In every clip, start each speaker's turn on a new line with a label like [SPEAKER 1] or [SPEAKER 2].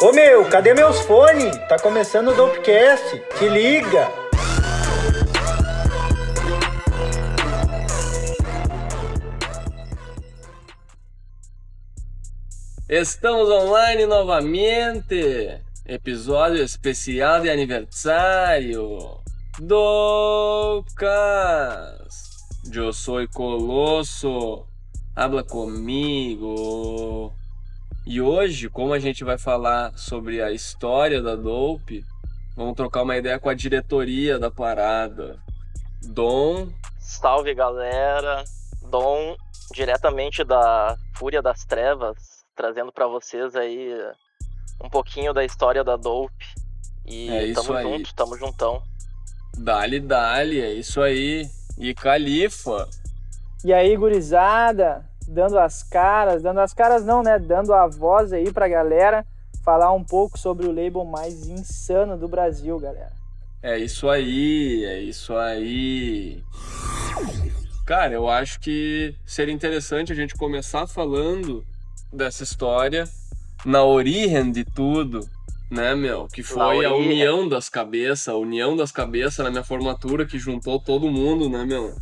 [SPEAKER 1] Ô meu, cadê meus fones? Tá começando o Dopecast. Te liga!
[SPEAKER 2] Estamos online novamente. Episódio especial de aniversário. Docas. Eu sou Colosso. Habla comigo. E hoje, como a gente vai falar sobre a história da Dope, vamos trocar uma ideia com a diretoria da parada. Dom.
[SPEAKER 3] Salve galera. Dom, diretamente da Fúria das Trevas, trazendo para vocês aí um pouquinho da história da Dope. E
[SPEAKER 2] É isso
[SPEAKER 3] tamo
[SPEAKER 2] aí.
[SPEAKER 3] junto, tamo juntão.
[SPEAKER 2] Dali, dali, é isso aí. E Califa.
[SPEAKER 4] E aí, gurizada, dando as caras, dando as caras não, né? Dando a voz aí pra galera falar um pouco sobre o label mais insano do Brasil, galera.
[SPEAKER 2] É isso aí, é isso aí. Cara, eu acho que seria interessante a gente começar falando dessa história na origem de tudo, né, meu? Que foi a união das cabeças, a união das cabeças na minha formatura que juntou todo mundo, né, meu?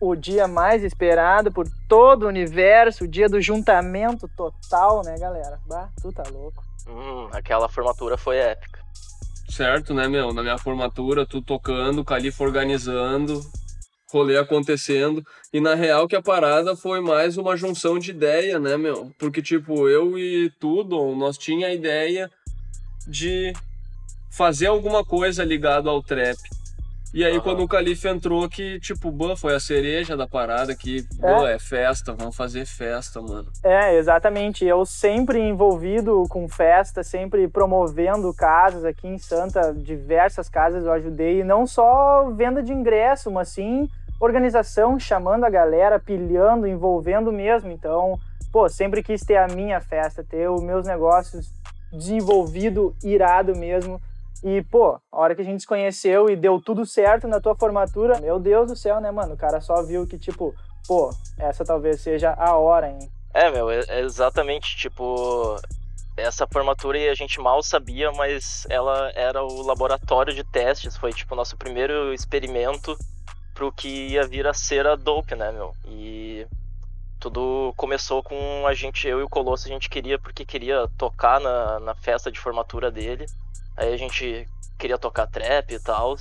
[SPEAKER 4] O dia mais esperado por todo o universo, o dia do juntamento total, né, galera? Bah, tu tá louco.
[SPEAKER 3] Hum, aquela formatura foi épica.
[SPEAKER 2] Certo, né, meu? Na minha formatura, tu tocando, Califa organizando, rolê acontecendo. E na real que a parada foi mais uma junção de ideia, né, meu? Porque, tipo, eu e tu, Dom, nós tinha a ideia de fazer alguma coisa ligado ao trap. E aí, quando o Califa entrou, que, tipo, bah, foi a cereja da parada, que, bah, é festa, vamos fazer festa, mano.
[SPEAKER 4] É, exatamente. Eu sempre envolvido com festa, sempre promovendo casas aqui em Santa, diversas casas eu ajudei, e não só venda de ingresso, mas sim organização, chamando a galera, pilhando, envolvendo mesmo. Então, pô, sempre quis ter a minha festa, ter os meus negócios desenvolvido, irado mesmo. E, pô, a hora que a gente se conheceu e deu tudo certo na tua formatura, meu Deus do céu, né, mano? O cara só viu que, tipo, pô, essa talvez seja a hora, hein?
[SPEAKER 3] É, meu, é é exatamente, tipo, essa formatura a gente mal sabia, mas ela era o laboratório de testes, foi tipo o nosso primeiro experimento pro que ia vir a ser a Dope, né, meu? E tudo começou com a gente, eu e o Colosso, a gente queria, porque queria tocar na, na festa de formatura dele, aí a gente queria tocar trap e tal,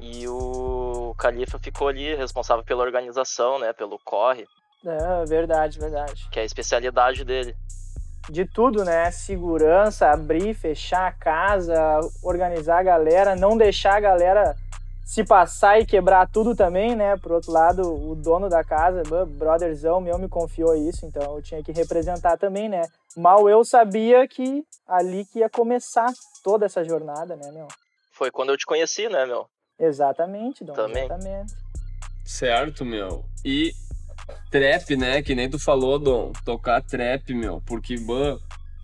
[SPEAKER 3] e o Califa ficou ali responsável pela organização, né, pelo corre,
[SPEAKER 4] É, verdade, verdade.
[SPEAKER 3] que é a especialidade dele.
[SPEAKER 4] De tudo, né? Segurança, abrir, fechar a casa, organizar a galera, não deixar a galera se passar e quebrar tudo também, né? Por outro lado, o dono da casa, bro- brotherzão meu, me confiou isso, então eu tinha que representar também, né? Mal eu sabia que ali que ia começar toda essa jornada, né, meu?
[SPEAKER 3] Foi quando eu te conheci, né, meu?
[SPEAKER 4] Exatamente, Dom,
[SPEAKER 3] Também.
[SPEAKER 4] exatamente.
[SPEAKER 2] Certo, meu. E trap, né? Que nem tu falou, Dom. Tocar trap, meu. Porque, ban,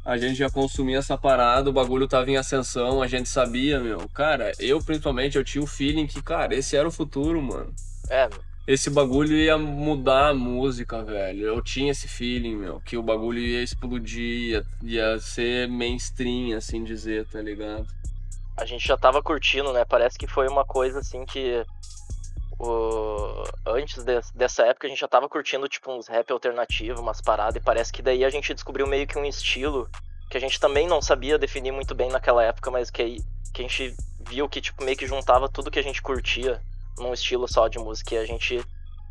[SPEAKER 2] a gente já consumia essa parada, o bagulho tava em ascensão, a gente sabia, meu. Cara, eu principalmente, eu tinha o feeling que, cara, esse era o futuro, mano.
[SPEAKER 3] É,
[SPEAKER 2] Esse bagulho ia mudar a música, velho. Eu tinha esse feeling, meu. Que o bagulho ia explodir, ia, ia ser mainstream, assim dizer, tá ligado?
[SPEAKER 3] a gente já tava curtindo, né? Parece que foi uma coisa assim que. O... Antes de- dessa época a gente já tava curtindo, tipo, uns rap alternativo, umas paradas, e parece que daí a gente descobriu meio que um estilo que a gente também não sabia definir muito bem naquela época, mas que, que a gente viu que, tipo, meio que juntava tudo que a gente curtia num estilo só de música. E a gente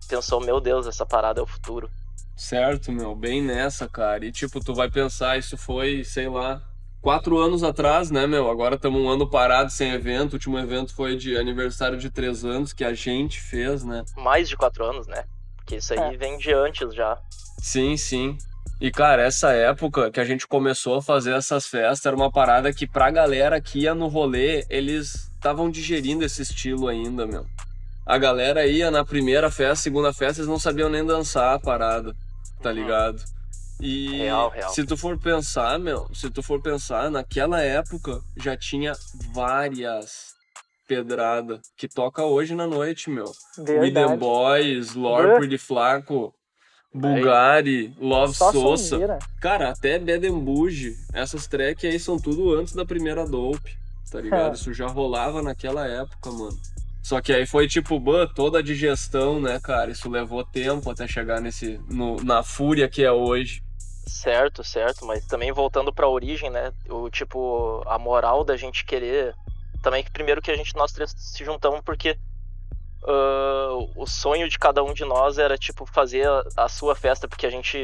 [SPEAKER 3] pensou, meu Deus, essa parada é o futuro.
[SPEAKER 2] Certo, meu, bem nessa, cara. E tipo, tu vai pensar, isso foi, sei lá, quatro anos atrás, né, meu? Agora estamos um ano parado sem evento. O último evento foi de aniversário de três anos que a gente fez, né?
[SPEAKER 3] Mais de quatro anos, né? Porque isso aí
[SPEAKER 4] É.
[SPEAKER 3] vem de antes já.
[SPEAKER 2] Sim, sim. E, cara, essa época que a gente começou a fazer essas festas era uma parada que pra galera que ia no rolê, eles estavam digerindo esse estilo ainda, meu. A galera ia na primeira festa, segunda festa, eles não sabiam nem dançar a parada, tá
[SPEAKER 3] Uhum.
[SPEAKER 2] ligado? E
[SPEAKER 3] Real, real.
[SPEAKER 2] se tu for pensar, meu, se tu for pensar, naquela época já tinha várias pedrada que toca hoje na noite, meu. We The. Boys, Lord. Pretty Flaco, Bulgari, Love
[SPEAKER 4] Só
[SPEAKER 2] Sosa. Cara, até Bedembuge, essas track aí são tudo antes da primeira dope, tá ligado? Isso já rolava naquela época, mano. Só que aí foi tipo, bah, toda a digestão, né, cara? Isso levou tempo até chegar nesse no- na fúria que é hoje.
[SPEAKER 3] Certo, certo, mas também voltando pra origem, né? O tipo, a moral da gente querer. Também que primeiro que a gente, nós três se juntamos porque ah, o sonho de cada um de nós era, tipo, fazer a, a sua festa, porque a gente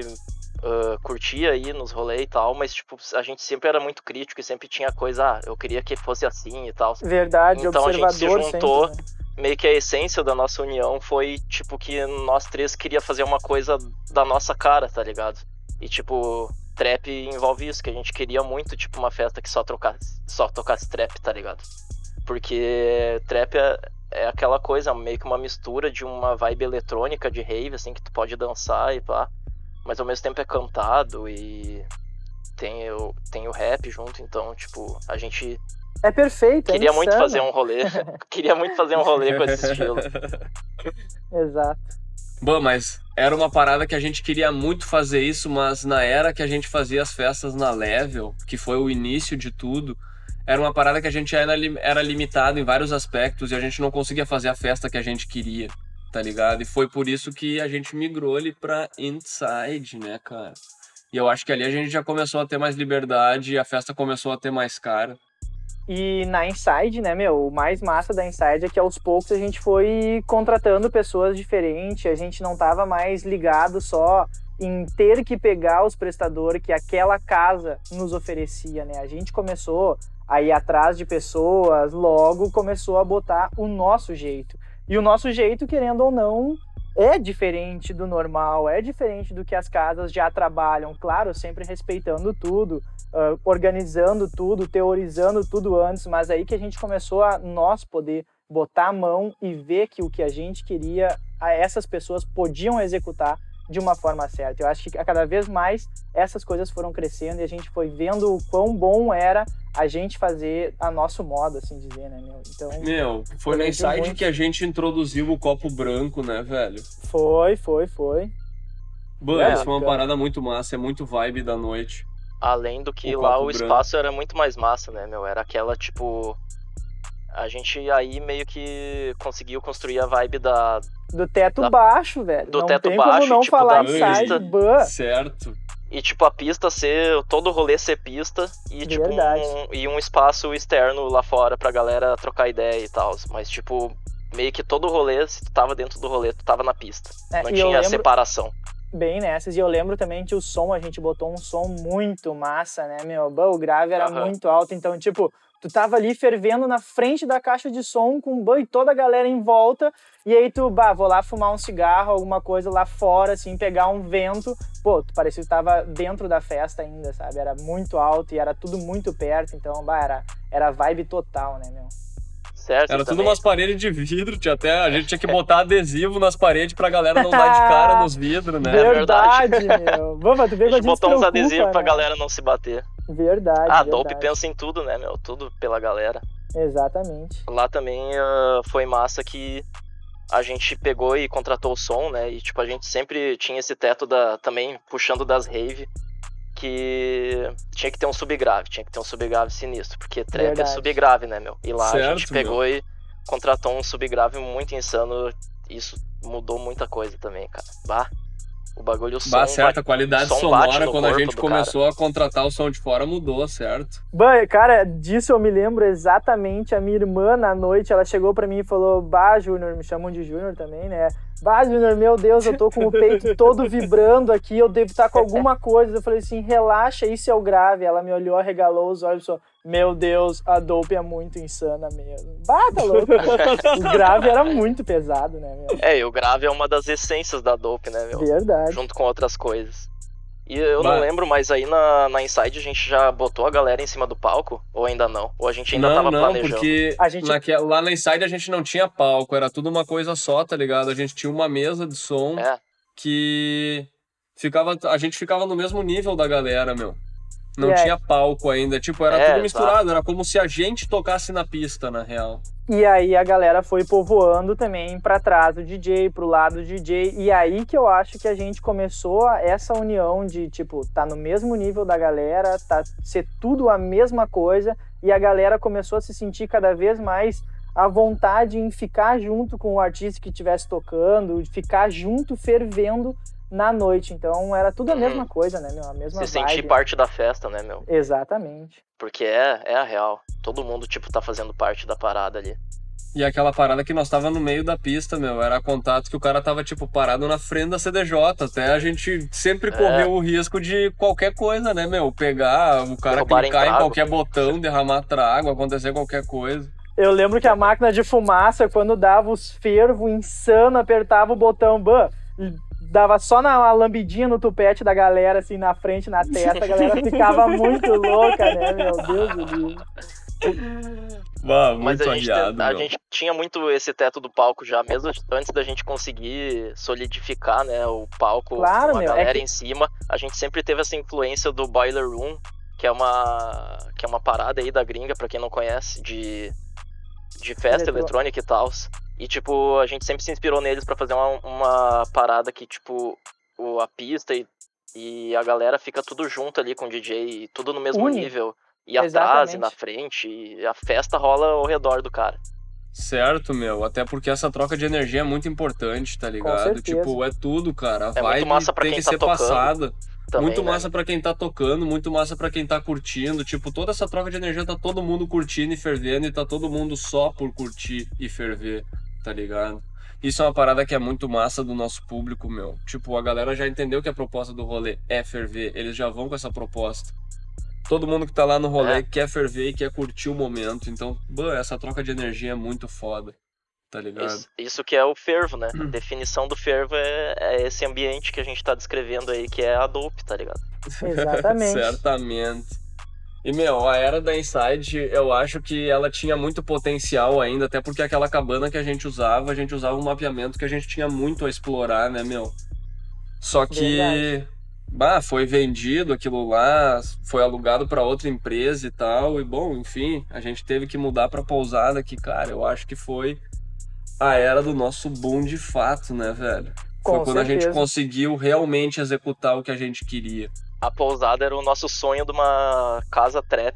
[SPEAKER 3] ah, curtia aí nos rolês e tal, mas, tipo, a gente sempre era muito crítico e sempre tinha coisa, ah, eu queria que fosse assim e tal.
[SPEAKER 4] Verdade,
[SPEAKER 3] Então a gente se juntou.
[SPEAKER 4] sempre. né?
[SPEAKER 3] meio que a essência da nossa união foi, tipo, que nós três queria fazer uma coisa da nossa cara, tá ligado? E, tipo, trap envolve isso, que a gente queria muito, tipo, uma festa que só, trocasse, só tocasse trap, tá ligado? Porque trap é, é aquela coisa, meio que uma mistura de uma vibe eletrônica de rave, assim, que tu pode dançar e pá. Mas ao mesmo tempo é cantado e tem o, tem o rap junto, então, tipo, a gente
[SPEAKER 4] É perfeito, é
[SPEAKER 3] queria muito
[SPEAKER 4] insano.
[SPEAKER 3] fazer um rolê. queria muito fazer um rolê com esse estilo.
[SPEAKER 4] Exato.
[SPEAKER 2] Bom, mas era uma parada que a gente queria muito fazer isso, mas na era que a gente fazia as festas na Level, que foi o início de tudo, era uma parada que a gente era limitado em vários aspectos e a gente não conseguia fazer a festa que a gente queria, tá ligado? E foi por isso que a gente migrou ali pra Inside, né, cara? E eu acho que ali a gente já começou a ter mais liberdade a festa começou a ter mais cara.
[SPEAKER 4] E na Inside, né, meu, o mais massa da Inside é que aos poucos a gente foi contratando pessoas diferentes, a gente não tava mais ligado só em ter que pegar os prestadores que aquela casa nos oferecia, né? A gente começou a ir atrás de pessoas, logo começou a botar o nosso jeito. E o nosso jeito, querendo ou não, é diferente do normal, é diferente do que as casas já trabalham, claro, sempre respeitando tudo, ah, organizando tudo, teorizando tudo antes, mas aí que a gente começou a nós poder botar a mão e ver que o que a gente queria, essas pessoas podiam executar de uma forma certa. Eu acho que a cada vez mais essas coisas foram crescendo e a gente foi vendo o quão bom era a gente fazer a nosso modo, assim dizer, né, meu? Então,
[SPEAKER 2] Meu, foi na
[SPEAKER 4] Foi
[SPEAKER 2] Inside
[SPEAKER 4] muito.
[SPEAKER 2] que a gente introduziu o copo branco, né, velho?
[SPEAKER 4] foi, foi, foi.
[SPEAKER 2] Bom,
[SPEAKER 3] É,
[SPEAKER 2] isso foi uma
[SPEAKER 4] cara.
[SPEAKER 2] parada muito massa, é muito vibe da noite.
[SPEAKER 3] Além do que
[SPEAKER 2] O
[SPEAKER 3] lá o
[SPEAKER 2] branco.
[SPEAKER 3] espaço era muito mais massa, né, meu? Era aquela, tipo. A gente aí meio que conseguiu construir a vibe da.
[SPEAKER 4] Do teto
[SPEAKER 3] Da-
[SPEAKER 4] baixo, velho.
[SPEAKER 3] do
[SPEAKER 4] não
[SPEAKER 3] teto
[SPEAKER 4] tem
[SPEAKER 3] baixo,
[SPEAKER 4] como não
[SPEAKER 3] tipo,
[SPEAKER 4] falar
[SPEAKER 3] da pista.
[SPEAKER 4] ban.
[SPEAKER 2] Certo.
[SPEAKER 3] E, tipo, a pista ser. Todo o rolê ser pista e, tipo,
[SPEAKER 4] Verdade.
[SPEAKER 3] um, e um espaço externo lá fora pra galera trocar ideia e tal. Mas, tipo, meio que todo o rolê, se tu tava dentro do rolê, tu tava na pista.
[SPEAKER 4] É,
[SPEAKER 3] Não
[SPEAKER 4] e
[SPEAKER 3] tinha
[SPEAKER 4] lembro
[SPEAKER 3] separação.
[SPEAKER 4] bem nessas. E eu lembro também que o som, a gente botou um som muito massa, né, meu? O grave era
[SPEAKER 3] Aham.
[SPEAKER 4] muito alto, então, tipo, tu tava ali fervendo na frente da caixa de som com bah, e toda a galera em volta. E aí tu, bah, vou lá fumar um cigarro, alguma coisa lá fora, assim, pegar um vento. Pô, tu parecia que tava dentro da festa ainda, sabe? Era muito alto e era tudo muito perto, então, bah, era, era vibe total, né, meu?
[SPEAKER 3] Certo?
[SPEAKER 2] Era tudo
[SPEAKER 3] também-
[SPEAKER 2] umas paredes de vidro, tinha até a gente tinha que botar adesivo nas paredes pra galera não dar de cara nos vidros, né?
[SPEAKER 3] verdade.
[SPEAKER 4] Verdade, meu. Vamos, tu vê
[SPEAKER 3] A gente botou uns adesivos pra
[SPEAKER 4] né?
[SPEAKER 3] galera não se bater.
[SPEAKER 4] Verdade,
[SPEAKER 3] Ah, a
[SPEAKER 4] verdade.
[SPEAKER 3] Dope pensa em tudo, né, meu? Tudo pela galera.
[SPEAKER 4] Exatamente.
[SPEAKER 3] Lá também ah, foi massa que a gente pegou e contratou o som, né? E tipo, a gente sempre tinha esse teto da também puxando das rave que tinha que ter um subgrave, tinha que ter um subgrave sinistro, porque trap
[SPEAKER 4] Verdade.
[SPEAKER 3] é subgrave, né, meu? E lá a
[SPEAKER 2] Certo,
[SPEAKER 3] gente pegou e contratou um subgrave muito insano. Isso mudou muita coisa também, cara. Bah, o bagulho o som
[SPEAKER 2] Bah, certo, a qualidade sonora
[SPEAKER 3] no
[SPEAKER 2] quando a gente começou a contratar o som de fora mudou, certo?
[SPEAKER 4] Bah, cara, disso eu me lembro exatamente. A minha irmã, na noite, ela chegou pra mim e falou: Bah, Júnior, me chamam de Júnior também, né? Bah, Júnior, meu Deus, eu tô com o peito todo vibrando aqui, eu devo estar com alguma coisa. Eu falei assim: relaxa, isso é o grave. Ela me olhou, arregalou os olhos e falou: Meu Deus, a dope é muito insana mesmo. Bah, tá louco. o grave era muito pesado, né, meu?
[SPEAKER 3] É, e o grave é uma das essências da dope, né, meu?
[SPEAKER 4] Verdade.
[SPEAKER 3] junto com outras coisas. E eu
[SPEAKER 2] Bah.
[SPEAKER 3] não lembro, mas aí na, na Inside a gente já botou a galera em cima do palco? Ou ainda não? Ou a gente ainda
[SPEAKER 2] não,
[SPEAKER 3] tava
[SPEAKER 2] não,
[SPEAKER 3] planejando?
[SPEAKER 2] porque
[SPEAKER 4] A gente-
[SPEAKER 2] naque- lá na Inside a gente não tinha palco, era tudo uma coisa só, tá ligado? A gente tinha uma mesa de som
[SPEAKER 3] É,
[SPEAKER 2] que ficava a gente ficava no mesmo nível da galera, meu. Não
[SPEAKER 4] E aí?
[SPEAKER 2] tinha palco ainda. Tipo, era
[SPEAKER 3] É,
[SPEAKER 2] tudo misturado. Era como se a gente tocasse na pista, na real.
[SPEAKER 4] E aí a galera foi povoando também pra trás do DJ, pro lado do DJ. E aí que eu acho que a gente começou a- essa união de, tipo, tá no mesmo nível da galera, tá ser tudo a mesma coisa. E a galera começou a se sentir cada vez mais à vontade em ficar junto com o artista que estivesse tocando, de ficar junto, fervendo na noite. Então era tudo a
[SPEAKER 3] Uhum.
[SPEAKER 4] mesma coisa, né, meu? A mesma
[SPEAKER 3] Se
[SPEAKER 4] vibe.
[SPEAKER 3] sentir parte da festa, né, meu?
[SPEAKER 4] Exatamente.
[SPEAKER 3] Porque é, é a real. Todo mundo, tipo, tá fazendo parte da parada ali.
[SPEAKER 2] E aquela parada que nós tava no meio da pista, meu, era contato que o cara tava, tipo, parado na frente da CDJ. Até a gente sempre
[SPEAKER 3] É.
[SPEAKER 2] correu o risco de qualquer coisa, né, meu? Pegar o cara
[SPEAKER 3] Derrubarem
[SPEAKER 2] clicar em
[SPEAKER 3] trago.
[SPEAKER 2] qualquer botão, derramar trago, acontecer qualquer coisa.
[SPEAKER 4] Eu lembro que a máquina de fumaça, quando dava os fervos insano, apertava o botão, ban, dava só na lambidinha no tupete da galera, assim, na frente, na testa, a galera ficava muito louca, né, meu Deus do livro.
[SPEAKER 2] Bah,
[SPEAKER 3] Mas
[SPEAKER 2] muito
[SPEAKER 3] a gente,
[SPEAKER 2] arriado,
[SPEAKER 3] a gente tinha muito esse teto do palco já, mesmo antes da gente conseguir solidificar, né, o palco
[SPEAKER 4] Claro,
[SPEAKER 3] com a
[SPEAKER 4] meu, é
[SPEAKER 3] galera
[SPEAKER 4] que-
[SPEAKER 3] em cima. A gente sempre teve essa influência do Boiler Room, que é uma que é uma parada aí da gringa, pra quem não conhece, de de festa
[SPEAKER 4] Eletro-
[SPEAKER 3] eletrônica e tal. E tipo, a gente sempre se inspirou neles pra fazer uma, uma parada que tipo o, a pista e, e a galera fica tudo junto ali com o DJ, tudo no mesmo
[SPEAKER 4] Une.
[SPEAKER 3] nível. E atrás e na frente, e a festa rola ao redor do cara.
[SPEAKER 2] Certo, meu. Até porque essa troca de energia é muito importante, tá ligado? Tipo, é tudo, cara. A
[SPEAKER 3] É muito
[SPEAKER 2] vibe
[SPEAKER 3] massa pra
[SPEAKER 2] tem
[SPEAKER 3] quem
[SPEAKER 2] que
[SPEAKER 3] tá
[SPEAKER 2] ser
[SPEAKER 3] tocando
[SPEAKER 2] passada.
[SPEAKER 3] Também,
[SPEAKER 2] muito
[SPEAKER 3] né?
[SPEAKER 2] massa pra quem tá tocando, muito massa pra quem tá curtindo. Tipo, toda essa troca de energia tá todo mundo curtindo e fervendo e tá todo mundo só por curtir e ferver, tá ligado? Isso é uma parada que é muito massa do nosso público, meu. Tipo, a galera já entendeu que a proposta do rolê é ferver, eles já vão com essa proposta. Todo mundo que tá lá no rolê
[SPEAKER 3] É.
[SPEAKER 2] quer ferver e quer curtir o momento. Então, bah, essa troca de energia é muito foda, tá ligado?
[SPEAKER 3] Isso, isso que é o fervo, né? A definição do fervo é, é esse ambiente que a gente tá descrevendo aí, que é a dope, tá ligado?
[SPEAKER 4] Exatamente.
[SPEAKER 2] Certamente. E, meu, a era da Inside, eu acho que ela tinha muito potencial ainda, até porque aquela cabana que a gente usava, a gente usava um mapeamento que a gente tinha muito a explorar, né, meu? Só que,
[SPEAKER 4] Verdade.
[SPEAKER 2] bah, foi vendido aquilo lá, foi alugado para outra empresa e tal, e bom, enfim, a gente teve que mudar pra pousada, que, cara, eu acho que foi a era do nosso boom de fato, né, velho? Foi
[SPEAKER 4] Com
[SPEAKER 2] quando a gente
[SPEAKER 4] certeza.
[SPEAKER 2] conseguiu realmente executar o que a gente queria.
[SPEAKER 3] A pousada era o nosso sonho de uma casa trap.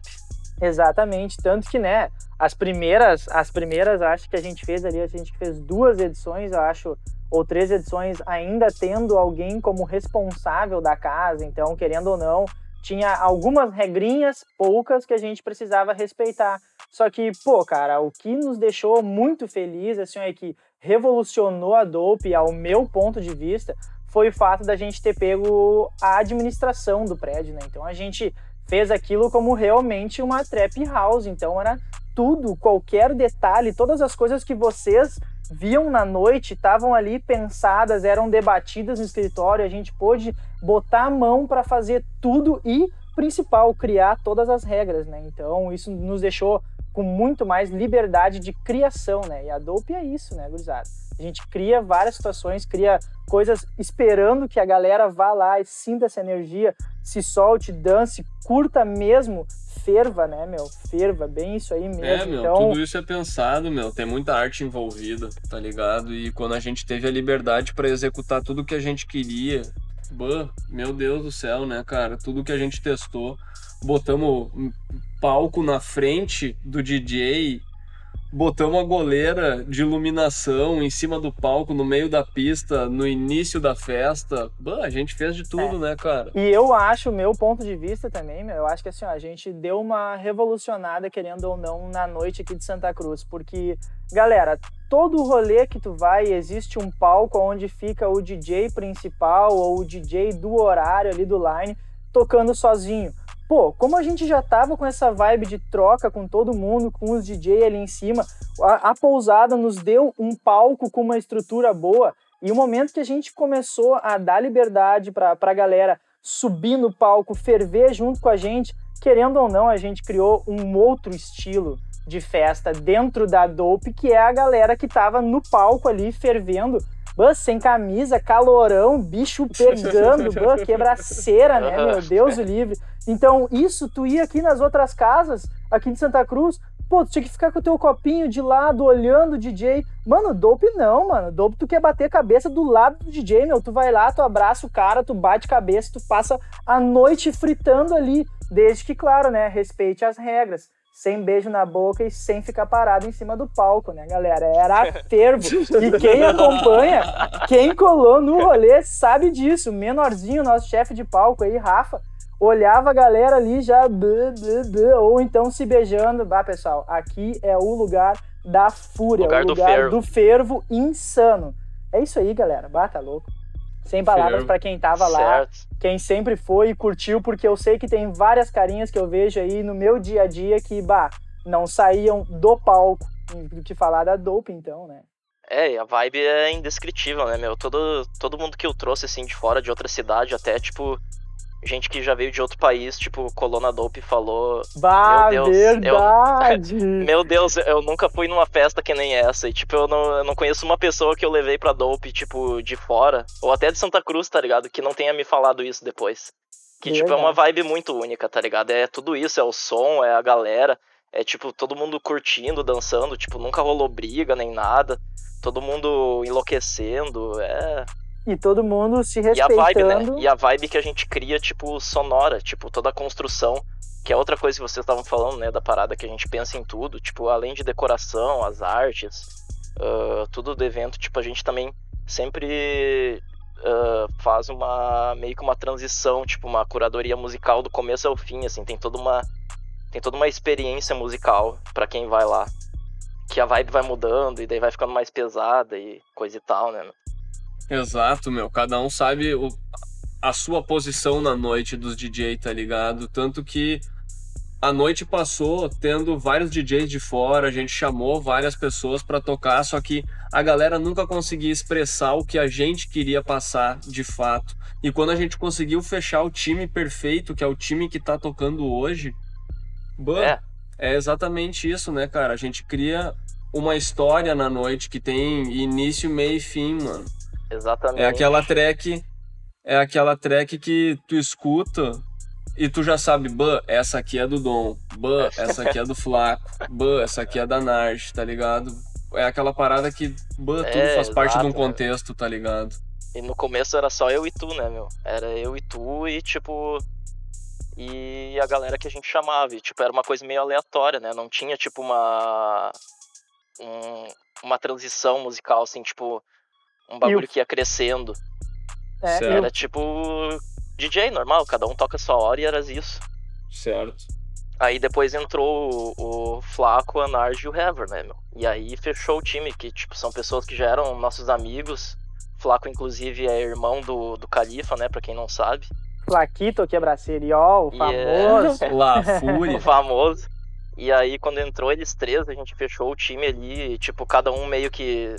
[SPEAKER 4] Exatamente, tanto que, né, as primeiras, as primeiras, acho que a gente fez ali, a gente fez duas edições, eu acho, ou três edições, ainda tendo alguém como responsável da casa, então, querendo ou não, tinha algumas regrinhas, poucas, que a gente precisava respeitar. Só que, pô, cara, o que nos deixou muito feliz, assim, é que revolucionou a Dope, ao meu ponto de vista, foi o fato da gente ter pego a administração do prédio, né? Então a gente fez aquilo como realmente uma trap house. Então era tudo, qualquer detalhe, todas as coisas que vocês viam na noite estavam ali pensadas, eram debatidas no escritório. A gente pôde botar a mão para fazer tudo e, principal, criar todas as regras, né? Então isso nos deixou com muito mais liberdade de criação, né? E a Dope é isso, né, gurizada? A gente cria várias situações, cria coisas esperando que a galera vá lá e sinta essa energia, se solte, dance, curta mesmo, ferva, né, meu? Ferva, bem isso aí mesmo.
[SPEAKER 2] É, meu,
[SPEAKER 4] então,
[SPEAKER 2] tudo isso é pensado, meu. Tem muita arte envolvida, tá ligado? E quando a gente teve a liberdade pra executar tudo que a gente queria, bah, meu Deus do céu, né, cara? Tudo que a gente testou, botamos um palco na frente do DJ, botamos a goleira de iluminação em cima do palco, no meio da pista, no início da festa. Bah, a gente fez de tudo, né, cara?
[SPEAKER 4] E eu acho, meu ponto de vista também, meu, eu acho que assim, ó, a gente deu uma revolucionada, querendo ou não, na noite aqui de Santa Cruz, porque, galera, todo rolê que tu vai, existe um palco onde fica o DJ principal ou o DJ do horário ali do line tocando sozinho. Pô, como a gente já tava com essa vibe de troca com todo mundo, com os DJ ali em cima, a, a pousada nos deu um palco com uma estrutura boa, e o momento que a gente começou a dar liberdade para a galera subir no palco, ferver junto com a gente, querendo ou não, a gente criou um outro estilo de festa dentro da Dope, que é a galera que tava no palco ali fervendo, Bah, sem camisa, calorão, bicho pegando, bah, quebraceira, né? Meu Deus o livre. Então, isso tu ia aqui nas outras casas, aqui de Santa Cruz, pô, tu tinha que ficar com o teu copinho de lado, olhando o DJ. Mano, dope não, mano. Dope tu quer bater a cabeça do lado do DJ, meu. Tu vai lá, tu abraça o cara, tu bate cabeça, tu passa a noite fritando ali. Desde que, claro, né, respeite as regras sem beijo na boca e sem ficar parado em cima do palco, né, galera? Era fervo. E quem acompanha, quem colou no rolê, sabe disso. Menorzinho, nosso chefe de palco aí, Rafa, olhava a galera ali já, ou então se beijando. Bah, pessoal, aqui é o lugar da fúria, lugar o lugar do fervo. do fervo insano. É isso aí, galera. Bata tá louco. Sem palavras para quem tava certo. lá, quem sempre foi e curtiu, porque eu sei que tem várias carinhas que eu vejo aí no meu dia a dia que, bah, não saíam do palco. Do que falar da dope, então, né?
[SPEAKER 3] É, a vibe é indescritível, né, meu? Todo, todo mundo que eu trouxe, assim, de fora, de outra cidade, até, tipo, gente que já veio de outro país, tipo, colou na dope e falou.
[SPEAKER 4] Bah, meu Deus, verdade!
[SPEAKER 3] Eu, meu Deus, eu nunca fui numa festa que nem essa. E, tipo, eu não, eu não conheço uma pessoa que eu levei pra dope, tipo, de fora, ou até de Santa Cruz, tá ligado? Que não tenha me falado isso depois. Que, tipo, é uma vibe muito única, tá ligado? É tudo isso, é o som, é a galera. É, tipo, todo mundo curtindo, dançando. Tipo, nunca rolou briga nem nada. Todo mundo enlouquecendo. É,
[SPEAKER 4] e todo mundo se respeitando. E a
[SPEAKER 3] vibe, né? E a vibe que a gente cria, tipo, sonora, tipo, toda a construção. Que é outra coisa que vocês estavam falando, né? Da parada que a gente pensa em tudo. Tipo, além de decoração, as artes, uh, tudo do evento, tipo, a gente também sempre uh, faz uma meio que uma transição, tipo, uma curadoria musical do começo ao fim, assim, tem toda uma tem toda uma experiência musical para quem vai lá. Que a vibe vai mudando e daí vai ficando mais pesada e coisa e tal, né?
[SPEAKER 2] Exato, meu. Cada um sabe o, a sua posição na noite dos DJ, tá ligado? Tanto que a noite passou tendo vários DJs de fora, a gente chamou várias pessoas para tocar, só que a galera nunca conseguia expressar o que a gente queria passar de fato. E quando a gente conseguiu fechar o time perfeito, que é o time que tá tocando hoje, bam, é. é exatamente isso, né, cara? A gente cria uma história na noite que tem início, meio e fim, mano.
[SPEAKER 3] Exatamente.
[SPEAKER 2] É aquela track, é aquela track que tu escuta e tu já sabe, bah, essa aqui é do Dom, bah, essa aqui é do Flaco, bah, essa aqui é da Narge, tá ligado? É aquela parada que, tudo é, faz exato, parte de um contexto, tá ligado?
[SPEAKER 3] E no começo era só eu e tu, né, meu? Era eu e tu e, tipo, e a galera que a gente chamava. E, tipo, era uma coisa meio aleatória, né? Não tinha, tipo, uma. Um, uma transição musical, assim, tipo, um bagulho que ia crescendo. É, era eu... tipo DJ normal, cada um toca a sua hora e era isso.
[SPEAKER 2] Certo.
[SPEAKER 3] Aí depois entrou o, o Flaco, a Narge e o Hever, né, meu? E aí fechou o time, que tipo, são pessoas que já eram nossos amigos. Flaco, inclusive, é irmão do, do Califa, né, pra quem não sabe.
[SPEAKER 4] Flaquito quebraceriol, o famoso.
[SPEAKER 2] É... La Fúria.
[SPEAKER 3] o famoso. E aí, quando entrou eles três, a gente fechou o time ali, tipo, cada um meio que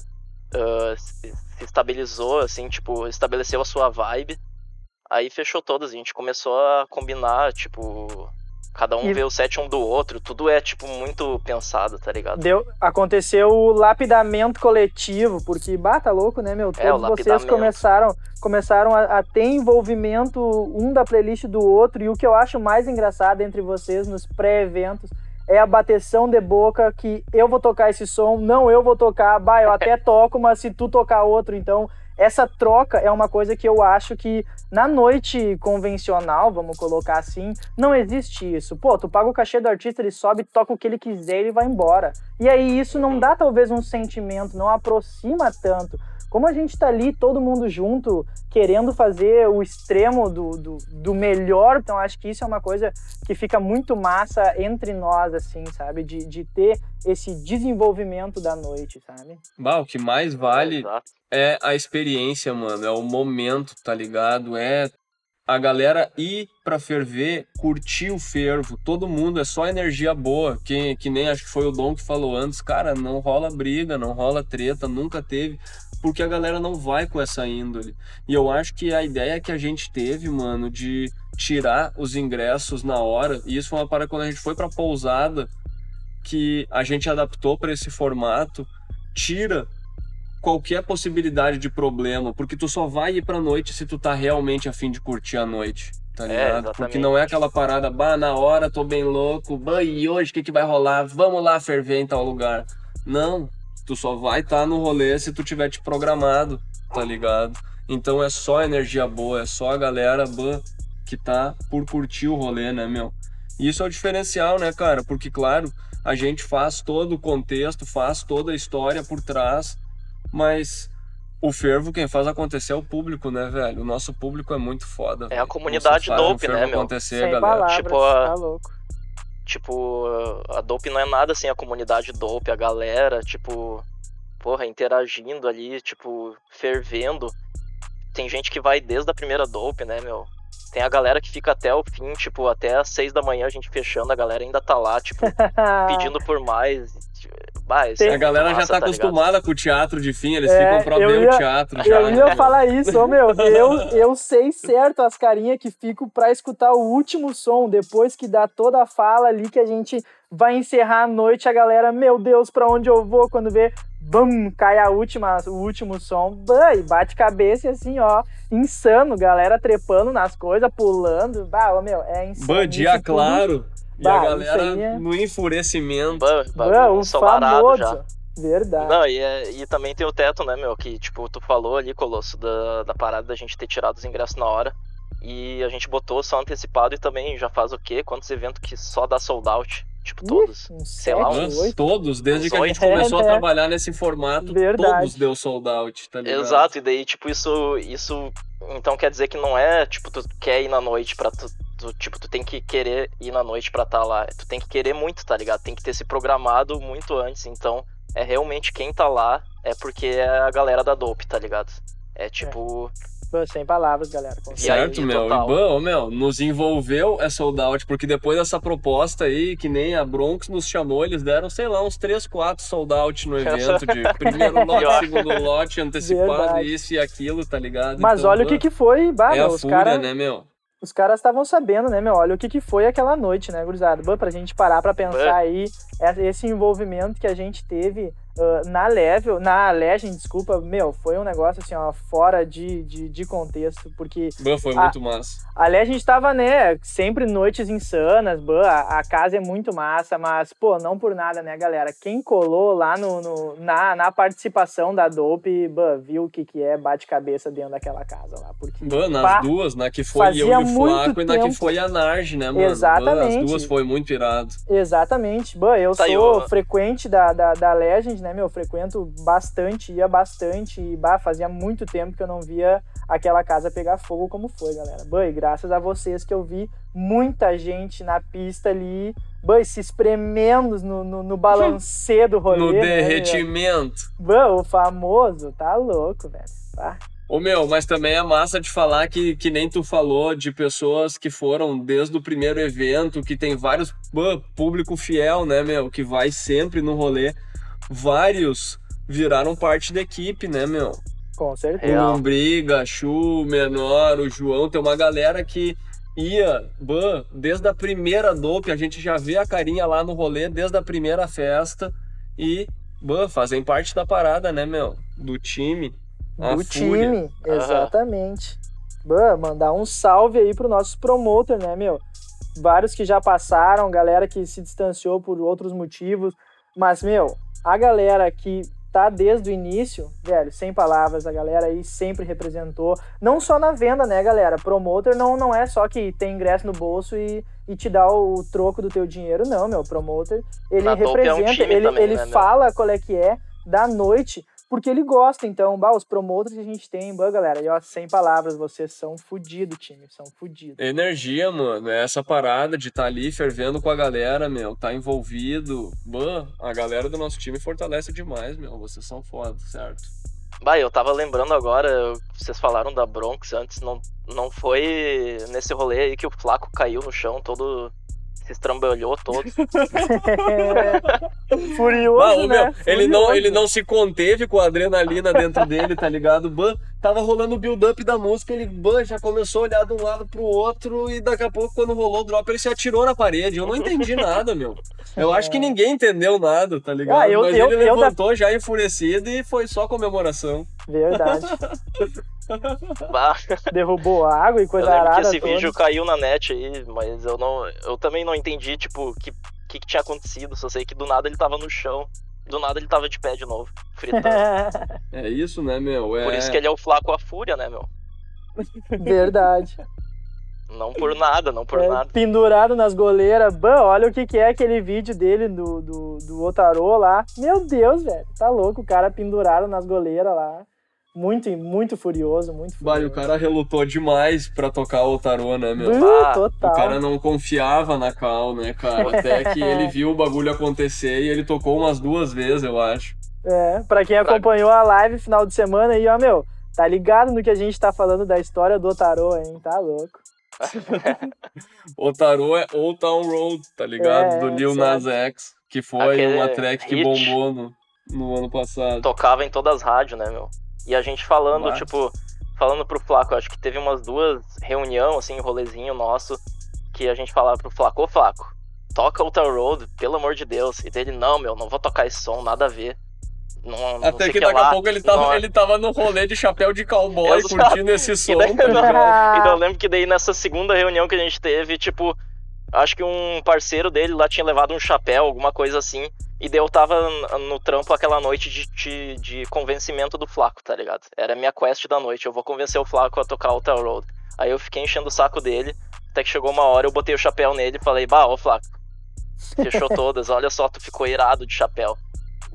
[SPEAKER 3] uh, se estabilizou, assim, tipo, estabeleceu a sua vibe. Aí fechou todas, a gente começou a combinar, tipo, cada um e... vê o set um do outro, tudo é, tipo, muito pensado, tá ligado?
[SPEAKER 4] Deu, aconteceu o lapidamento coletivo, porque, bata tá louco, né, meu? É, Todos é, vocês começaram, começaram a, a, ter envolvimento um da playlist do outro, e o que eu acho mais engraçado entre vocês nos pré-eventos é a bateção de boca que eu vou tocar esse som, não eu vou tocar, bah, eu até toco, mas se tu tocar outro, então essa troca é uma coisa que eu acho que na noite convencional, vamos colocar assim, não existe isso. Pô, tu paga o cachê do artista, ele sobe, toca o que ele quiser e ele vai embora. E aí isso não dá talvez um sentimento, não aproxima tanto. Como a gente tá ali, todo mundo junto, querendo fazer o extremo do, do, do, melhor, então acho que isso é uma coisa que fica muito massa entre nós, assim, sabe? De, de ter esse desenvolvimento da noite, sabe?
[SPEAKER 2] Bah, o que mais vale é a experiência, mano, é o momento, tá ligado? É a galera ir pra ferver, curtir o fervo, todo mundo, é só energia boa, que, que nem acho que foi o Dom que falou antes, cara, não rola briga, não rola treta, nunca teve porque a galera não vai com essa índole. E eu acho que a ideia que a gente teve, mano, de tirar os ingressos na hora, e isso foi uma parada quando a gente foi pra pousada, que a gente adaptou para esse formato, tira qualquer possibilidade de problema, porque tu só vai ir pra noite se tu tá realmente afim de curtir a noite. Tá
[SPEAKER 3] É,
[SPEAKER 2] ligado?
[SPEAKER 3] exatamente.
[SPEAKER 2] porque não é aquela parada, bah, na hora tô bem louco, bah, e hoje o que, que vai rolar? Vamos lá ferver em tal lugar. Não, tu só vai estar no rolê se tu tiver te programado, tá ligado? Então é só energia boa, é só a galera bah, que tá por curtir o rolê, né, meu? E isso é o diferencial, né, cara? Porque, claro, a gente faz todo o contexto, faz toda a história por trás, mas o fervo, quem faz acontecer é o público, né, velho? O nosso público é muito foda.
[SPEAKER 3] É a comunidade dope, né, meu?
[SPEAKER 2] acontecer,
[SPEAKER 4] Sem
[SPEAKER 2] galera.
[SPEAKER 4] palavras,
[SPEAKER 3] Tipo, a-
[SPEAKER 4] tá louco.
[SPEAKER 3] Tipo, a Dope não é nada sem a comunidade Dope, a galera, tipo, porra, interagindo ali, tipo, fervendo. Tem gente que vai desde a primeira Dope, né, meu? Tem a galera que fica até o fim, tipo, até às seis da manhã a gente fechando, a galera ainda tá lá, tipo, pedindo por mais. Isso
[SPEAKER 4] Tem-
[SPEAKER 3] é
[SPEAKER 2] A galera
[SPEAKER 3] muito
[SPEAKER 2] já
[SPEAKER 3] massa,
[SPEAKER 2] tá
[SPEAKER 3] ligado?
[SPEAKER 2] acostumada com o teatro de fim, eles
[SPEAKER 4] É,
[SPEAKER 2] ficam pra ver
[SPEAKER 4] ia-
[SPEAKER 2] o teatro já.
[SPEAKER 4] Eu ia
[SPEAKER 2] né,
[SPEAKER 4] falar isso, ô meu. Eu, eu sei certo as carinhas que fico pra escutar o último som, depois que dá toda a fala ali que a gente vai encerrar a noite, a galera, meu Deus, pra onde eu vou? Quando vê, bum, cai a última, o último som, bah, e bate cabeça e assim, ó, insano, galera trepando nas coisas, pulando. Bah, ô meu, é insano.
[SPEAKER 2] Bã, dia
[SPEAKER 4] isso tudo.
[SPEAKER 2] claro. E
[SPEAKER 4] Bah,
[SPEAKER 2] a galera
[SPEAKER 4] é-
[SPEAKER 2] no enfurecimento.
[SPEAKER 3] Bah,
[SPEAKER 4] Bah, o
[SPEAKER 3] ensolarado já.
[SPEAKER 4] famoso. Verdade.
[SPEAKER 3] Não, e, é- e também tem o teto, né, meu? Que, tipo, tu falou ali, Colosso, da, da parada da gente ter tirado os ingressos na hora. E a gente botou só antecipado e também já faz o quê? Quantos eventos que só dá sold out? Tipo, todos.
[SPEAKER 4] Ih, uns
[SPEAKER 3] sei lá,
[SPEAKER 4] sete,
[SPEAKER 2] Nossa,
[SPEAKER 4] oito.
[SPEAKER 2] todos, desde
[SPEAKER 3] Uns
[SPEAKER 2] que a gente
[SPEAKER 4] oito.
[SPEAKER 2] começou
[SPEAKER 4] É,
[SPEAKER 2] a trabalhar nesse formato,
[SPEAKER 4] Verdade.
[SPEAKER 2] todos deu sold out, tá ligado?
[SPEAKER 3] Exato, e daí, tipo, isso, isso. Então quer dizer que não é, tipo, tu quer ir na noite pra tu. Tu, tipo, tu tem que querer ir na noite pra estar lá. Tu tem que querer muito, tá ligado? Tem que ter se programado muito antes. Então, é realmente quem tá lá é porque é a galera da dope, tá ligado? É tipo.
[SPEAKER 4] Bah, Sem palavras, galera.
[SPEAKER 2] Certo,
[SPEAKER 3] aí,
[SPEAKER 2] meu.
[SPEAKER 3] total.
[SPEAKER 2] E, bom, meu, nos envolveu é sold out, porque depois dessa proposta aí, que nem a Bronx nos chamou, eles deram, sei lá, uns 3, 4 sold out no evento, de primeiro lote, segundo lote, antecipado,
[SPEAKER 4] Verdade.
[SPEAKER 2] isso e aquilo, tá ligado?
[SPEAKER 4] Mas
[SPEAKER 2] Então,
[SPEAKER 4] olha o que que foi, bah,
[SPEAKER 2] É
[SPEAKER 4] meu, os caras
[SPEAKER 2] né, meu?
[SPEAKER 4] Os caras estavam sabendo, né, meu? Olha o que que foi aquela noite, né, gurizada? Pra gente parar pra pensar aí, é- esse envolvimento que a gente teve ah, na Level, na Legend, desculpa, meu, foi um negócio assim, ó, fora de, de, de contexto, porque
[SPEAKER 2] Bah, foi
[SPEAKER 4] Ah,
[SPEAKER 2] muito massa.
[SPEAKER 4] a Legend tava, né, sempre noites insanas, bah, a, a casa é muito massa, mas, pô, não por nada, né, galera? Quem colou lá no, no- na, na participação da Dope, bah, viu o que que é bate-cabeça dentro daquela casa lá, porque...
[SPEAKER 2] Bah, nas
[SPEAKER 4] pá,
[SPEAKER 2] duas, na que foi eu e o Flaco e na que foi a Narge, né, mano?
[SPEAKER 4] Exatamente.
[SPEAKER 2] as duas foi muito irado.
[SPEAKER 4] Exatamente. Bom, eu
[SPEAKER 3] Tá
[SPEAKER 4] sou frequente da, da, da Legend, né, meu? Frequento bastante, ia bastante. E, bah, fazia muito tempo que eu não via aquela casa pegar fogo como foi, galera. Bom, e graças a vocês que eu vi muita gente na pista ali, bom, se espremendo no, no, no balancê do rolê.
[SPEAKER 2] no
[SPEAKER 4] né,
[SPEAKER 2] derretimento.
[SPEAKER 4] Bom, o famoso, tá louco, velho.
[SPEAKER 2] Ô meu, mas também é massa de falar que, que nem tu falou de pessoas que foram desde o primeiro evento, que tem vários pô, público fiel, né, meu, que vai sempre no rolê. Vários viraram parte da equipe, né, meu?
[SPEAKER 4] com
[SPEAKER 2] O
[SPEAKER 4] certeza.
[SPEAKER 3] Real.
[SPEAKER 2] Lombriga, Chu, Menor, o João, tem uma galera que ia, bah, desde a primeira dope, a gente já vê a carinha lá no rolê desde a primeira festa e, bah, fazem parte da parada, né, meu? Do time.
[SPEAKER 4] Do
[SPEAKER 2] fúria.
[SPEAKER 4] time, exatamente. Bah, mandar um salve aí pro nossos promoter, né, meu? Vários que já passaram, galera que se distanciou por outros motivos, mas, meu, a galera que tá desde o início, velho, sem palavras, a galera aí sempre representou, não só na venda, né, galera? Promoter não, não é só que tem ingresso no bolso e, e te dá o troco do teu dinheiro, não, meu. Promoter, ele
[SPEAKER 3] Na Dope é um
[SPEAKER 4] representa, ele,
[SPEAKER 3] também,
[SPEAKER 4] ele
[SPEAKER 3] né, meu?
[SPEAKER 4] fala qual é que é da noite, porque ele gosta, então, bah, os promoters que a gente tem, bah, galera, e ó, sem palavras, vocês são fudidos, time, são fudidos.
[SPEAKER 2] Energia, mano. É essa parada de estar ali fervendo com a galera, meu. Tá envolvido. Bah, a galera do nosso time fortalece demais, meu. Vocês são foda, certo?
[SPEAKER 3] Bah, eu tava lembrando agora, vocês falaram da Bronx antes, não, não foi nesse rolê aí que o Flaco caiu no chão todo se estrambelhou todo.
[SPEAKER 4] Furioso,
[SPEAKER 2] Ah, ô,
[SPEAKER 4] né?
[SPEAKER 2] meu, ele, não,
[SPEAKER 4] Furioso.
[SPEAKER 2] ele não se conteve com a adrenalina dentro dele, tá ligado? Ban, tava rolando o build-up da música, ele ban, já começou a olhar de um lado pro outro e daqui a pouco, quando rolou o drop, ele se atirou na parede. Eu não entendi nada, meu. Eu acho que ninguém entendeu nada, tá ligado?
[SPEAKER 4] Ah, eu-
[SPEAKER 2] Mas
[SPEAKER 4] eu-
[SPEAKER 2] ele
[SPEAKER 4] eu da-
[SPEAKER 2] levantou já enfurecido e foi só comemoração.
[SPEAKER 4] Verdade.
[SPEAKER 3] Bah,
[SPEAKER 4] Derrubou água e
[SPEAKER 3] eu
[SPEAKER 4] coisa
[SPEAKER 3] lembro que esse
[SPEAKER 4] toda.
[SPEAKER 3] vídeo caiu na net aí, mas eu não. Eu também não entendi, tipo, o que, que, que tinha acontecido. Só sei que do nada ele tava no chão. Do nada ele tava de pé de novo, fritando.
[SPEAKER 2] É isso, né, meu? É...
[SPEAKER 3] Por isso que ele é o Flaco a Fúria, né, meu?
[SPEAKER 4] Verdade.
[SPEAKER 3] Não por nada, não por
[SPEAKER 4] É,
[SPEAKER 3] nada.
[SPEAKER 4] pendurado nas goleiras. Bah, olha o que, que é aquele vídeo dele do, do, do Otarô lá. Meu Deus, velho. Tá louco, o cara pendurado nas goleiras lá. Muito, muito furioso, muito
[SPEAKER 2] Vai,
[SPEAKER 4] furioso.
[SPEAKER 2] o cara relutou demais pra tocar o tarô, né, meu?
[SPEAKER 3] Ah,
[SPEAKER 4] total.
[SPEAKER 2] O cara não confiava na Cal, né, cara? Até que ele viu o bagulho acontecer e ele tocou umas duas vezes, eu acho.
[SPEAKER 4] É, pra quem acompanhou a live final de semana aí, ó, meu, tá ligado no que a gente tá falando da história do Otarô, hein? Tá louco.
[SPEAKER 2] O tarô é Old Town Road, tá ligado?
[SPEAKER 4] É,
[SPEAKER 2] Do Lil. Nas X, que foi
[SPEAKER 3] Aquele
[SPEAKER 2] uma track que bombou no, no ano passado.
[SPEAKER 3] Tocava em todas as rádios, né, meu? E a gente falando,
[SPEAKER 2] Mas-
[SPEAKER 3] tipo, falando pro Flaco, acho que teve umas duas reunião, assim, um rolezinho nosso, que a gente falava pro Flaco, ô Flaco, toca Outer Road, pelo amor de Deus. E dele, não, meu, não vou tocar esse som, nada a ver. Não, não
[SPEAKER 2] Até que daqui
[SPEAKER 3] lá,
[SPEAKER 2] a pouco ele tava,
[SPEAKER 3] não-
[SPEAKER 2] ele tava no rolê de chapéu de cowboy, curtindo esse som,
[SPEAKER 3] E daí,
[SPEAKER 2] tá
[SPEAKER 3] e daí eu lembro que daí nessa segunda reunião que a gente teve, tipo, acho que um parceiro dele lá tinha levado um chapéu, alguma coisa assim. E daí eu tava no trampo aquela noite de, de, de convencimento do Flaco, tá ligado? Era a minha quest da noite. Eu vou convencer o Flaco a tocar Outer Road. Aí eu fiquei enchendo o saco dele. Até que chegou uma hora, eu botei o chapéu nele e falei, bah, ô Flaco, fechou todas, olha só, tu ficou irado de chapéu.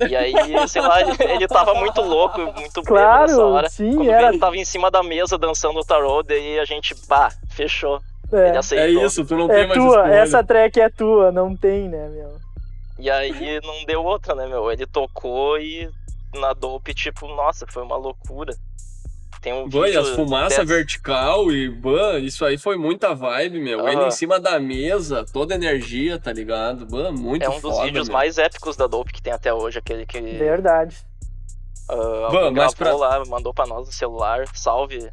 [SPEAKER 3] E aí, sei lá, ele, ele tava muito louco, muito bêbado nessa
[SPEAKER 4] Claro,
[SPEAKER 3] hora.
[SPEAKER 4] sim,
[SPEAKER 3] Quando
[SPEAKER 4] era.
[SPEAKER 3] ele tava em cima da mesa dançando o tarot, daí a gente, bah, fechou. Ele
[SPEAKER 4] É,
[SPEAKER 3] aceitou.
[SPEAKER 2] É isso, tu não tem
[SPEAKER 4] é
[SPEAKER 2] mais
[SPEAKER 4] tua,
[SPEAKER 2] escolha.
[SPEAKER 4] essa track é tua, não tem, né, meu?
[SPEAKER 3] E aí não deu outra, né, meu? Ele tocou e na dope, tipo, nossa, foi uma loucura. Tem um
[SPEAKER 2] Bã, e
[SPEAKER 3] vídeo
[SPEAKER 2] as fumaças
[SPEAKER 3] dessa-
[SPEAKER 2] vertical e bã, isso aí foi muita vibe, meu. Ele
[SPEAKER 3] Aham.
[SPEAKER 2] em cima da mesa, toda energia, tá ligado? Bã, muito
[SPEAKER 3] É um dos
[SPEAKER 2] foda,
[SPEAKER 3] vídeos
[SPEAKER 2] meu.
[SPEAKER 3] mais épicos da dope que tem até hoje, aquele que
[SPEAKER 4] Verdade.
[SPEAKER 2] Bã,
[SPEAKER 3] alguém
[SPEAKER 2] mas
[SPEAKER 3] gravou
[SPEAKER 2] pra-
[SPEAKER 3] lá, mandou pra nós no celular. Salve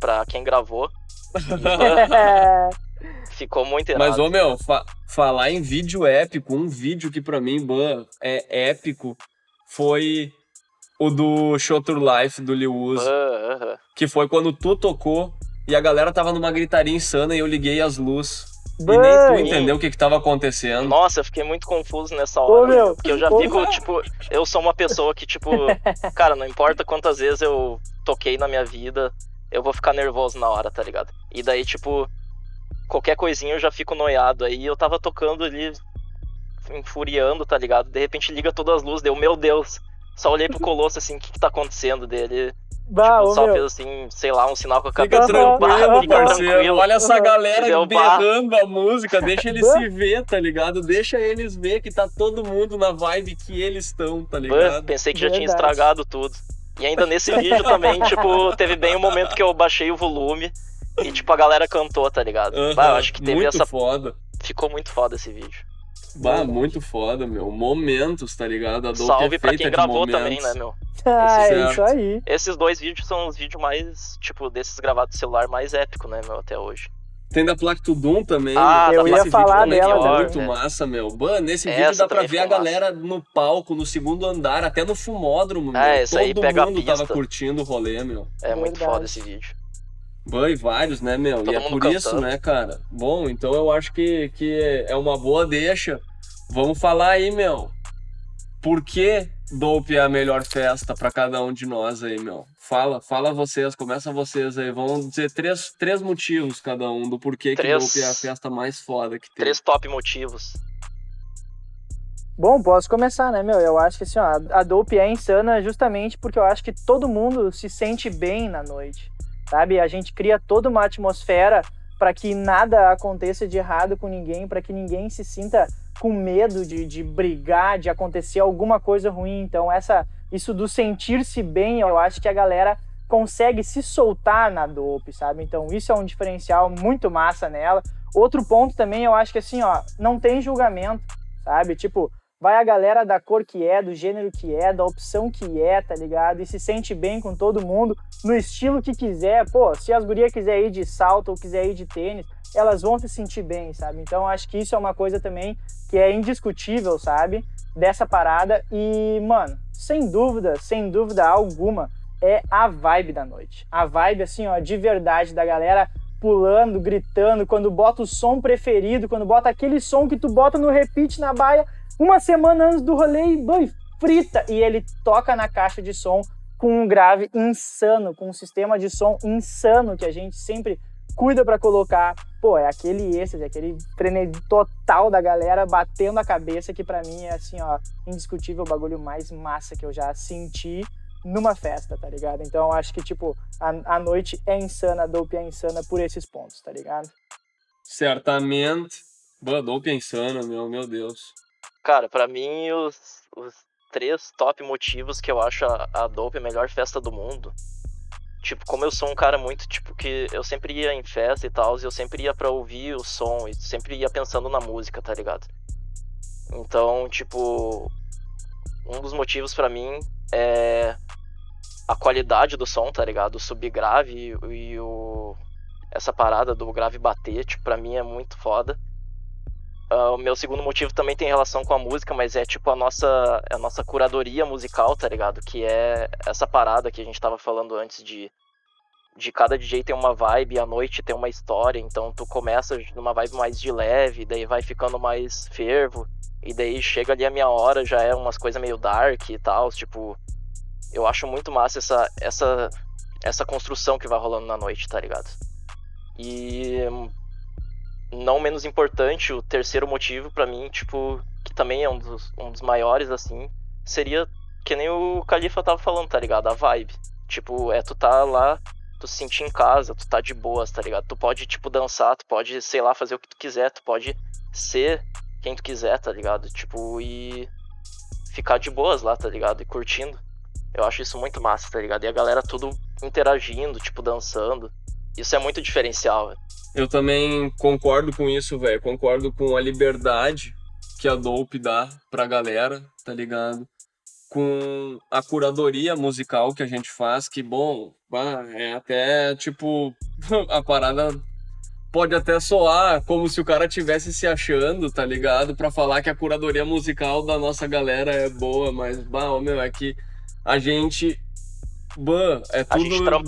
[SPEAKER 3] pra quem gravou. Ficou muito irado.
[SPEAKER 2] Mas, ô meu, fa- falar em vídeo épico, um vídeo que pra mim, bã, é épico, foi o do Show Tour Life do Uzi.
[SPEAKER 3] Ah, aham.
[SPEAKER 2] Que foi quando tu tocou e a galera tava numa gritaria insana e eu liguei as luzes. E nem tu entendeu o que que tava acontecendo.
[SPEAKER 3] Nossa, eu fiquei muito confuso nessa
[SPEAKER 4] Ô,
[SPEAKER 3] hora.
[SPEAKER 4] meu,
[SPEAKER 3] Porque eu já
[SPEAKER 4] ô.
[SPEAKER 3] fico, tipo, eu sou uma pessoa que, tipo, cara, não importa quantas vezes eu toquei na minha vida, eu vou ficar nervoso na hora, tá ligado? E daí, tipo, qualquer coisinha eu já fico noiado. Aí eu tava tocando ali, enfuriando, tá ligado? De repente liga todas as luzes, deu, meu Deus. Só olhei pro Colosso assim, o que que tá acontecendo dele?
[SPEAKER 4] bah,
[SPEAKER 3] tipo, só
[SPEAKER 4] meu.
[SPEAKER 3] fez assim, sei lá, um sinal com a
[SPEAKER 2] Fica
[SPEAKER 3] cabeça.
[SPEAKER 4] tranquilo,
[SPEAKER 2] tranquilo,
[SPEAKER 3] fica
[SPEAKER 2] parceiro.
[SPEAKER 3] tranquilo.
[SPEAKER 2] Olha essa galera
[SPEAKER 3] Deu
[SPEAKER 2] berrando a música. Deixa eles
[SPEAKER 4] Bah.
[SPEAKER 2] se ver, tá ligado? Deixa eles ver que tá todo mundo na vibe que eles estão, tá ligado?
[SPEAKER 3] Pensei que já tinha
[SPEAKER 4] Verdade.
[SPEAKER 3] estragado tudo. E ainda nesse vídeo também, tipo, teve bem o momento que eu baixei o volume e, tipo, a galera cantou, tá ligado?
[SPEAKER 2] Aham,
[SPEAKER 3] Bah, eu acho que teve
[SPEAKER 2] muito
[SPEAKER 3] essa.
[SPEAKER 2] foda.
[SPEAKER 3] Ficou muito foda esse vídeo.
[SPEAKER 2] Bah, muito foda, meu. Momentos, tá ligado? A Dope
[SPEAKER 3] Salve
[SPEAKER 2] é
[SPEAKER 3] pra quem
[SPEAKER 2] de
[SPEAKER 3] gravou
[SPEAKER 2] momentos.
[SPEAKER 3] também, né, meu?
[SPEAKER 4] Ah,
[SPEAKER 2] Esse
[SPEAKER 4] é isso aí.
[SPEAKER 3] Esses dois vídeos são os vídeos mais, tipo, desses gravados no celular mais épicos, né, meu, até hoje.
[SPEAKER 2] Tem da Plaque to Doom também.
[SPEAKER 3] Ah,
[SPEAKER 2] meu.
[SPEAKER 3] eu
[SPEAKER 2] Esse
[SPEAKER 3] ia
[SPEAKER 2] vídeo
[SPEAKER 4] falar
[SPEAKER 2] também
[SPEAKER 4] dela
[SPEAKER 2] é muito massa, meu. Bah, nesse
[SPEAKER 3] Essa
[SPEAKER 2] vídeo dá pra ver a
[SPEAKER 3] ficou massa.
[SPEAKER 2] galera no palco, no segundo andar, até no fumódromo, meu.
[SPEAKER 3] É, esse aí
[SPEAKER 2] Todo
[SPEAKER 3] pega a
[SPEAKER 2] mundo tava curtindo o rolê, meu.
[SPEAKER 3] É muito
[SPEAKER 4] Verdade.
[SPEAKER 3] foda esse vídeo.
[SPEAKER 2] Bah, e vários, né, meu?
[SPEAKER 3] Todo
[SPEAKER 2] e é por
[SPEAKER 3] cantando.
[SPEAKER 2] isso, né, cara? Bom, então eu acho que, que é uma boa deixa. Vamos falar aí, meu. Por que Dope é a melhor festa pra cada um de nós aí, meu? Fala, fala vocês, começa vocês aí. Vamos dizer três, três motivos cada um do porquê que
[SPEAKER 3] Três-
[SPEAKER 2] Dope é a festa mais foda que tem.
[SPEAKER 3] Três top motivos.
[SPEAKER 4] Bom, posso começar, né, meu? Eu acho que assim, ó, a Dope é insana justamente porque eu acho que todo mundo se sente bem na noite, sabe? A gente cria toda uma atmosfera para que nada aconteça de errado com ninguém, para que ninguém se sinta com medo de, de brigar, de acontecer alguma coisa ruim. Então, essa, isso do sentir-se bem, eu acho que a galera consegue se soltar na dope, sabe? Então, isso é um diferencial muito massa nela. Outro ponto também, eu acho que assim, ó, não tem julgamento, sabe? Tipo, vai a galera da cor que é, do gênero que é, da opção que é, tá ligado? E se sente bem com todo mundo, no estilo que quiser. Pô, se as gurias quiser ir de salto ou quiser ir de tênis, elas vão se sentir bem, sabe? Então acho que isso é uma coisa também que é indiscutível, sabe? Dessa parada. E, mano, sem dúvida, sem dúvida alguma, é a vibe da noite. A vibe, assim, ó, de verdade, da galera pulando, gritando, quando bota o som preferido, quando bota aquele som que tu bota no repeat na baia uma semana antes do rolê e frita. E ele toca na caixa de som com um grave insano, com um sistema de som insano que a gente sempre cuida para colocar. Pô, é aquele êxtase, aquele frenesi total da galera batendo a cabeça que para mim é assim, ó, indiscutível o bagulho mais massa que eu já senti numa festa, tá ligado? Então acho que, tipo, a, a noite é insana, a dope é insana por esses pontos, tá ligado?
[SPEAKER 2] Certamente. Boa, dope é insana, meu, meu Deus.
[SPEAKER 3] Cara, para mim, os, os três top motivos que eu acho a, a Dope a melhor festa do mundo. Tipo, como eu sou um cara muito, tipo, que eu sempre ia em festa e tal, e eu sempre ia pra ouvir o som, e sempre ia pensando na música, tá ligado? Então, tipo, um dos motivos para mim é a qualidade do som, tá ligado? O subgrave e, e o essa parada do grave bater, tipo, pra mim é muito foda. Uh, o meu segundo motivo também tem relação com a música, mas é tipo a nossa, a nossa curadoria musical, tá ligado? Que é essa parada que a gente tava falando antes de, de cada DJ tem uma vibe, a noite tem uma história, então tu começa numa vibe mais de leve, daí vai ficando mais fervo, e daí chega ali a minha hora, já é umas coisas meio dark e tal, tipo, eu acho muito massa essa, essa, essa construção que vai rolando na noite, tá ligado? E não menos importante, o terceiro motivo para mim, tipo, que também é um dos, um dos maiores, assim, seria que nem o Califa tava falando, tá ligado? A vibe. Tipo, é tu tá lá, tu se sentir em casa, tu tá de boas, tá ligado? Tu pode, tipo, dançar, tu pode, sei lá, fazer o que tu quiser, tu pode ser quem tu quiser, tá ligado? Tipo, e ficar de boas lá, tá ligado? E curtindo. Eu acho isso muito massa, tá ligado? E a galera tudo interagindo, tipo, dançando. Isso é muito diferencial, velho.
[SPEAKER 2] Eu também concordo com isso, velho. Concordo com a liberdade que a Dope dá pra galera, tá ligado? Com a curadoria musical que a gente faz, que, bom, é até tipo. a parada pode até soar como se o cara tivesse se achando, tá ligado? Para falar que a curadoria musical da nossa galera é boa, mas, bah, meu, é que a gente ban, é tudo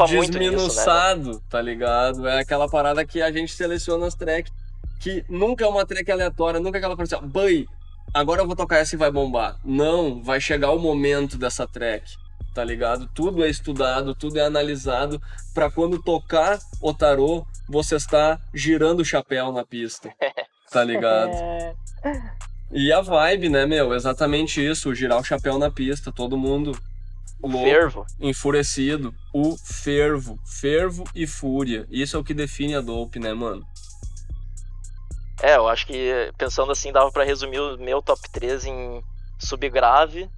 [SPEAKER 2] desminuçado, nisso, né? tá ligado? É aquela parada que a gente seleciona as tracks, que nunca é uma track aleatória, nunca é aquela coisa assim, bãe, agora eu vou tocar essa e vai bombar. Não, vai chegar o momento dessa track, tá ligado? Tudo é estudado, tudo é analisado para quando tocar o tarô, você está girando o chapéu na pista, tá ligado? E a vibe, né, meu? Exatamente isso, girar o chapéu na pista, todo mundo
[SPEAKER 3] louco, fervo.
[SPEAKER 2] Enfurecido. O fervo. Fervo e fúria. Isso é o que define a dope, né, mano?
[SPEAKER 3] É, eu acho que pensando assim, dava para resumir o meu top 3 em subgrave,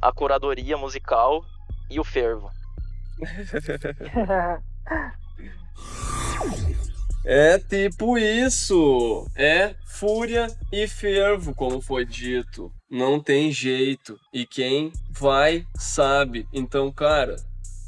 [SPEAKER 3] a curadoria musical e o fervo.
[SPEAKER 2] é tipo isso. É fúria e fervo, como foi dito. Não tem jeito. E quem vai, sabe. Então, cara,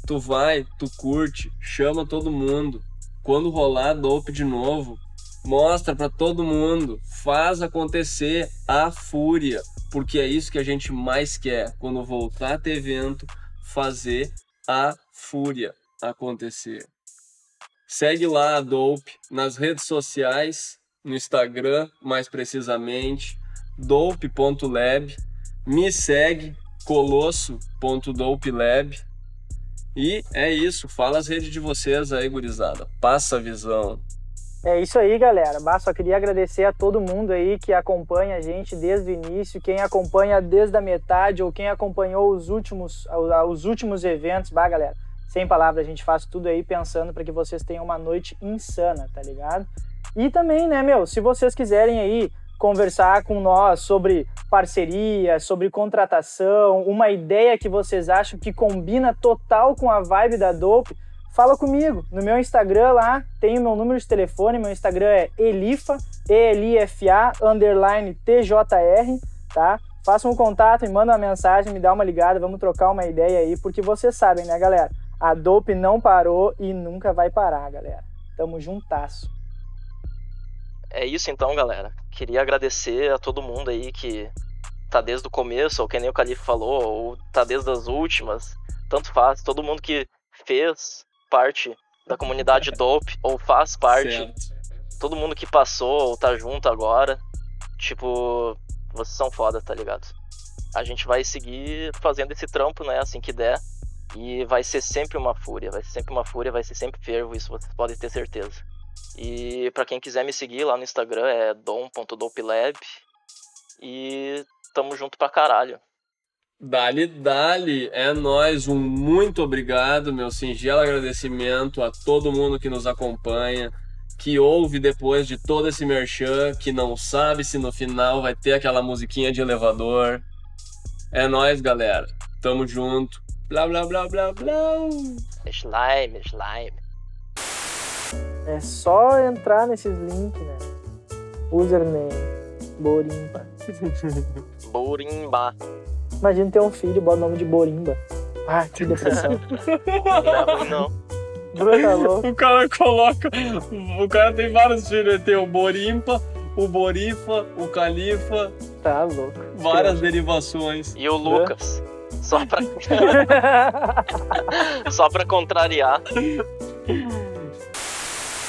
[SPEAKER 2] tu vai, tu curte, chama todo mundo. Quando rolar dope de novo, mostra para todo mundo, faz acontecer a fúria, porque é isso que a gente mais quer quando voltar a ter evento, fazer a fúria acontecer. Segue lá a Dope nas redes sociais, no Instagram mais precisamente, dope.lab, me segue colosso.dopelab e é isso, fala as redes de vocês aí, gurizada. Passa a visão.
[SPEAKER 4] É isso aí, galera. Bah, só queria agradecer a todo mundo aí que acompanha a gente desde o início, quem acompanha desde a metade ou quem acompanhou os últimos, os últimos eventos. Bah, galera, sem palavras, a gente faz tudo aí pensando para que vocês tenham uma noite insana, tá ligado? E também, né, meu, se vocês quiserem aí conversar com nós sobre parceria, sobre contratação, uma ideia que vocês acham que combina total com a vibe da Dope, fala comigo. No meu Instagram lá tem o meu número de telefone, meu Instagram é elifa, E-L-I-F-A, underline T-J-R, tá? Faça um contato, me manda uma mensagem, me dá uma ligada, vamos trocar uma ideia aí, porque vocês sabem, né, galera? A Dope não parou e nunca vai parar, galera. Tamo juntasso.
[SPEAKER 3] É isso então, galera. Queria agradecer a todo mundo aí que tá desde o começo, ou que nem o Calife falou, ou tá desde as últimas. Tanto faz. Todo mundo que fez parte da comunidade Dope, ou faz parte.
[SPEAKER 2] Certo.
[SPEAKER 3] Todo mundo que passou, ou tá junto agora. Tipo, vocês são foda, tá ligado? A gente vai seguir fazendo esse trampo, né? Assim que der. E vai ser sempre uma fúria, vai ser sempre uma fúria, vai ser sempre fervo, isso vocês podem ter certeza. E pra quem quiser me seguir lá no Instagram é dom.dopelab. E tamo junto pra caralho.
[SPEAKER 2] Dali, dali, é nós. Um muito obrigado, meu singelo agradecimento a todo mundo que nos acompanha, que ouve depois de todo esse merchan, que não sabe se no final vai ter aquela musiquinha de elevador. É nós, galera. Tamo junto. Blá blá blá blá blá.
[SPEAKER 3] Slime, slime.
[SPEAKER 4] É só entrar nesses links, né? Username, Borimba.
[SPEAKER 3] Borimba.
[SPEAKER 4] Imagina ter um filho e bota o nome de Borimba. Ah, que depressão.
[SPEAKER 3] Não é não.
[SPEAKER 4] Bruno tá louco.
[SPEAKER 2] O cara coloca. O cara tem vários filhos. Ele tem o Borimpa, o Borifa, o Califa,
[SPEAKER 4] Tá louco.
[SPEAKER 2] várias derivações.
[SPEAKER 3] E o Lucas. Só pra. Só pra contrariar.